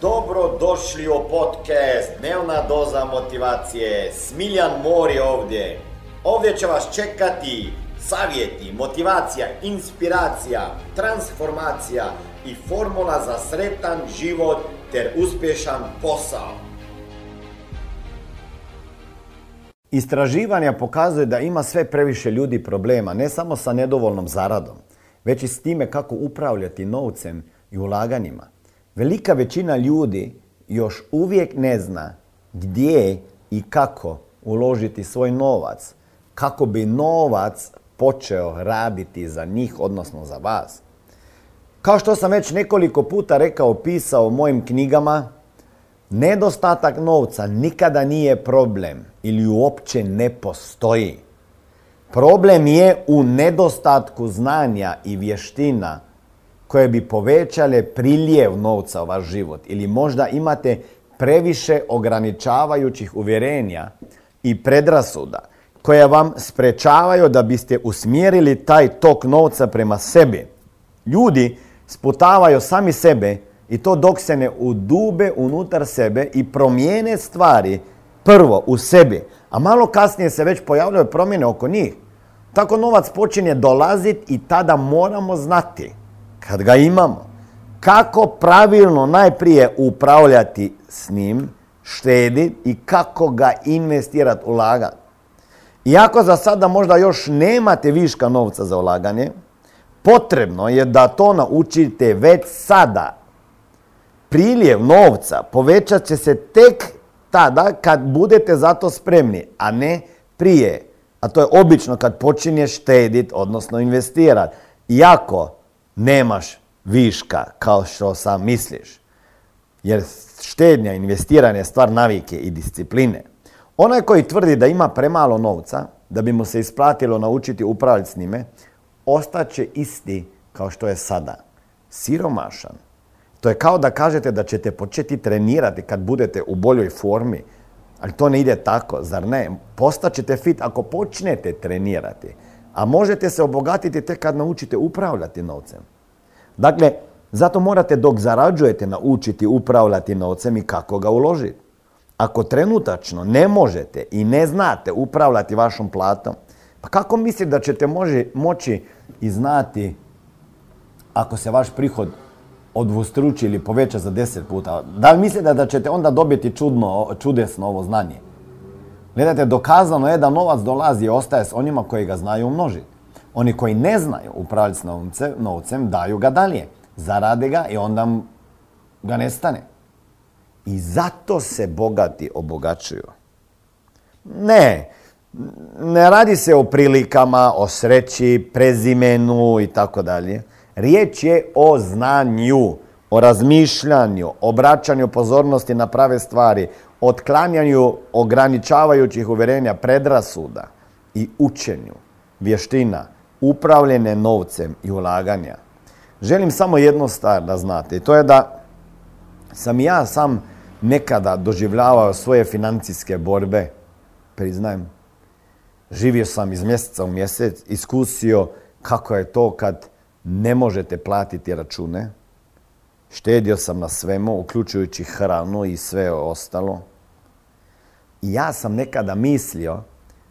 Dobro došli u podcast Dnevna doza motivacije. Smiljan Mor je ovdje. Ovdje će vas čekati savjeti, motivacija, inspiracija, transformacija i formula za sretan život ter uspješan posao. Istraživanja pokazuju da ima sve previše ljudi problema, ne samo sa nedovoljnom zaradom, već i s time kako upravljati novcem i ulaganjima. Velika većina ljudi još uvijek ne zna gdje i kako uložiti svoj novac, kako bi novac počeo raditi za njih, odnosno za vas. Kao što sam već nekoliko puta rekao, pisao u mojim knjigama, nedostatak novca nikada nije problem ili uopće ne postoji. Problem je u nedostatku znanja i vještina koje bi povećale priljev novca u vaš život ili možda imate previše ograničavajućih uvjerenja i predrasuda koje vam sprečavaju da biste usmjerili taj tok novca prema sebi. Ljudi sputavaju sami sebe i to dok se ne udube unutar sebe i promijene stvari prvo u sebi, a malo kasnije se već pojavljaju promjene oko njih. Tako novac počinje dolaziti i tada moramo znati, kad ga imamo, kako pravilno najprije upravljati s njim, štediti i kako ga investirati, ulagati. Iako za sada možda još nemate viška novca za ulaganje, potrebno je da to naučite već sada. Priljev novca povećat će se tek tada kad budete za to spremni, a ne prije. A to je obično kad počinješ štediti, odnosno investirati. Iako nemaš viška kao što sam misliš. Jer štednja, investiranje je stvar navike i discipline. Onaj koji tvrdi da ima premalo novca, da bi mu se isplatilo naučiti upravljati s njime, ostaće isti kao što je sada. Siromašan. To je kao da kažete da ćete početi trenirati kad budete u boljoj formi, ali to ne ide tako, zar ne? Postaćete fit ako počnete trenirati, a možete se obogatiti tek kad naučite upravljati novcem. Dakle, zato morate dok zarađujete naučiti upravljati novcem i kako ga uložiti. Ako trenutačno ne možete i ne znate upravljati vašom platom, pa kako mislite da ćete moći i znati ako se vaš prihod odvostruči ili poveća za deset puta? Da li mislite da ćete onda dobiti čudno, čudesno ovo znanje? Gledajte, dokazano je da novac dolazi i ostaje s onima koji ga znaju umnožiti. Oni koji ne znaju upravljati s novcem, daju ga dalje. Zarade ga i onda ga nestane. I zato se bogati obogačuju. Ne, ne radi se o prilikama, o sreći, prezimenu i tako dalje. Riječ je o znanju, o razmišljanju, obraćanju pozornosti na prave stvari, otklanjanju ograničavajućih uvjerenja, predrasuda i učenju, vještina, upravljene novcem i ulaganja. Želim samo jednu stvar da znate i to je da sam ja sam nekada doživljavao svoje financijske borbe, priznajem. Živio sam iz mjeseca u mjesec, iskusio kako je to kad ne možete platiti račune. Štedio sam na svemu, uključujući hranu i sve ostalo. I ja sam nekada mislio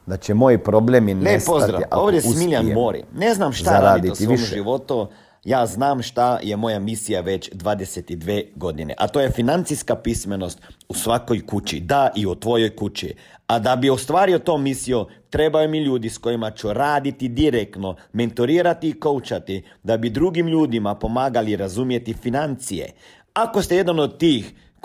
da će moji problemi nestati. Ne, pozdrav, ovdje je Smiljan Mori. Ne znam šta raditi u svom životu, ja znam šta je moja misija već 22 godine, a to je financijska pismenost u svakoj kući, da i u tvojoj kući. A da bi ostvario to misiju, trebaju mi ljudi s kojima ću raditi direktno, mentorirati i koučati, da bi drugim ljudima pomagali razumjeti financije. Ako ste jedan od tih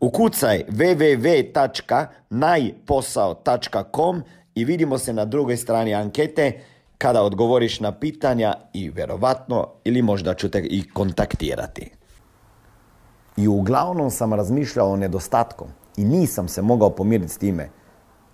Ukucaj www.najposao.com i vidimo se na drugoj strani ankete kada odgovoriš na pitanja i vjerovatno ili možda ću te i kontaktirati. I uglavnom sam razmišljao o nedostatku i nisam se mogao pomiriti s time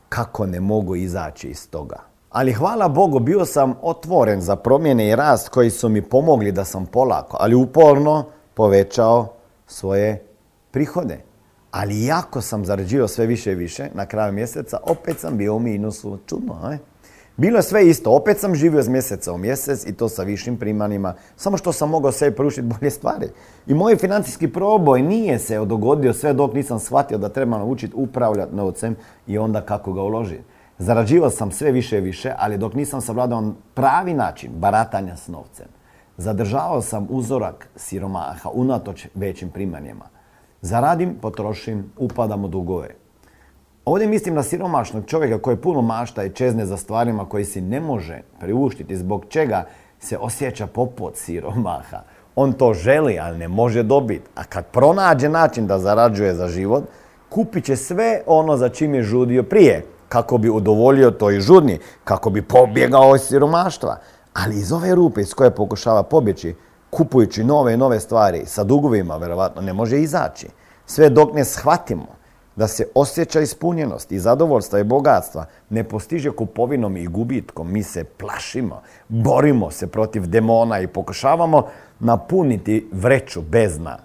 kako ne mogu izaći iz toga. Ali hvala Bogu, bio sam otvoren za promjene i rast koji su mi pomogli da sam polako, ali uporno povećao svoje prihode. Ali jako sam zarađivao sve više i više, na kraju mjeseca opet sam bio u minusu. Čudno, aj? Bilo je sve isto, opet sam živio iz mjeseca u mjesec i to sa višim primanjima, samo što sam mogao sebi prušiti bolje stvari. I moj financijski proboj nije se dogodio sve dok nisam shvatio da treba naučiti upravljati novcem i onda kako ga uložiti. Zarađivao sam sve više i više, ali dok nisam savladao pravi način baratanja s novcem. Zadržavao sam uzorak siromaha unatoč većim primanjima. Zaradim, potrošim, upadam u dugove. Ovdje mislim na siromašnog čovjeka koji puno mašta i čezne za stvarima koji si ne može priuštiti, zbog čega se osjeća poput siromaha. On to želi, ali ne može dobiti. A kad pronađe način da zarađuje za život, kupit će sve ono za čim je žudio prije, kako bi udovoljio toj žudni, kako bi pobjegao iz siromaštva. Ali iz ove rupe iz koje pokušava pobjeći, kupujući nove i nove stvari sa dugovima, verovatno ne može izaći. Sve dok ne shvatimo da se osjeća ispunjenost i zadovoljstva i bogatstva ne postiže kupovinom i gubitkom. Mi se plašimo, borimo se protiv demona i pokušavamo napuniti vreću bez dna.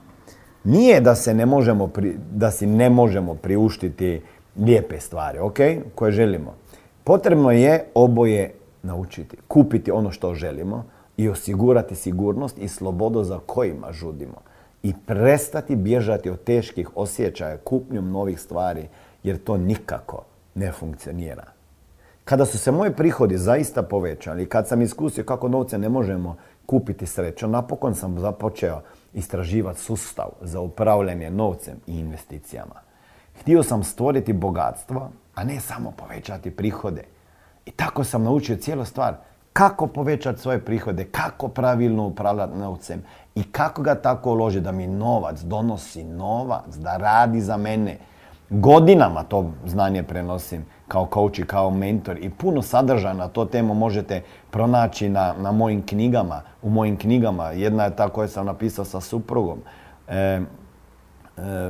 Nije da, se ne možemo, da si ne možemo priuštiti lijepe stvari, ok, koje želimo. Potrebno je oboje naučiti, kupiti ono što želimo i osigurati sigurnost i slobodu za kojima žudimo i prestati bježati od teških osjećaja kupnjom novih stvari, jer to nikako ne funkcionira. Kada su se moji prihodi zaista povećali, kad sam iskusio kako novce ne možemo kupiti sreću, napokon sam započeo istraživati sustav za upravljanje novcem i investicijama. Htio sam stvoriti bogatstvo, a ne samo povećati prihode. I tako sam naučio cijelu stvar kako povećati svoje prihode, kako pravilno upravljati novcem i kako ga tako uložiti da mi novac donosi novac, da radi za mene. Godinama to znanje prenosim kao coach i kao mentor i puno sadržaja na to temu možete pronaći na, na mojim knjigama, u mojim knjigama. Jedna je ta koju sam napisao sa suprugom. E, e,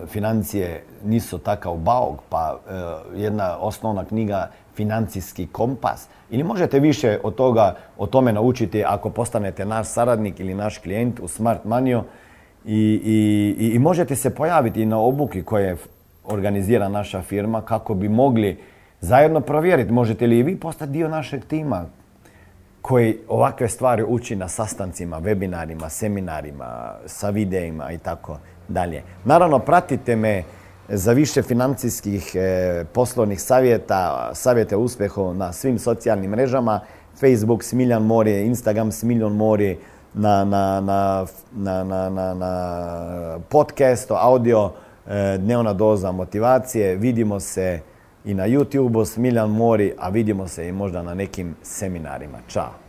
financije nisu takav bauk, pa e, jedna osnovna knjiga financijski kompas. Ili možete više od toga, o tome naučiti ako postanete naš saradnik ili naš klijent u Smart Manio i, i, i možete se pojaviti na obuki koje organizira naša firma kako bi mogli zajedno provjeriti možete li i vi postati dio našeg tima koji ovakve stvari uči na sastancima, webinarima, seminarima, sa videima i tako dalje. Naravno, pratite me za više financijskih e, poslovnih savjeta, savjete uspjehu na svim socijalnim mrežama, Facebook Smiljan Mori, Instagram Smiljan Mori, na, na, na, na podcastu, audio, e, dnevna doza motivacije. Vidimo se i na YouTube-u Smiljan Mori, a vidimo se i možda na nekim seminarima. Ćao!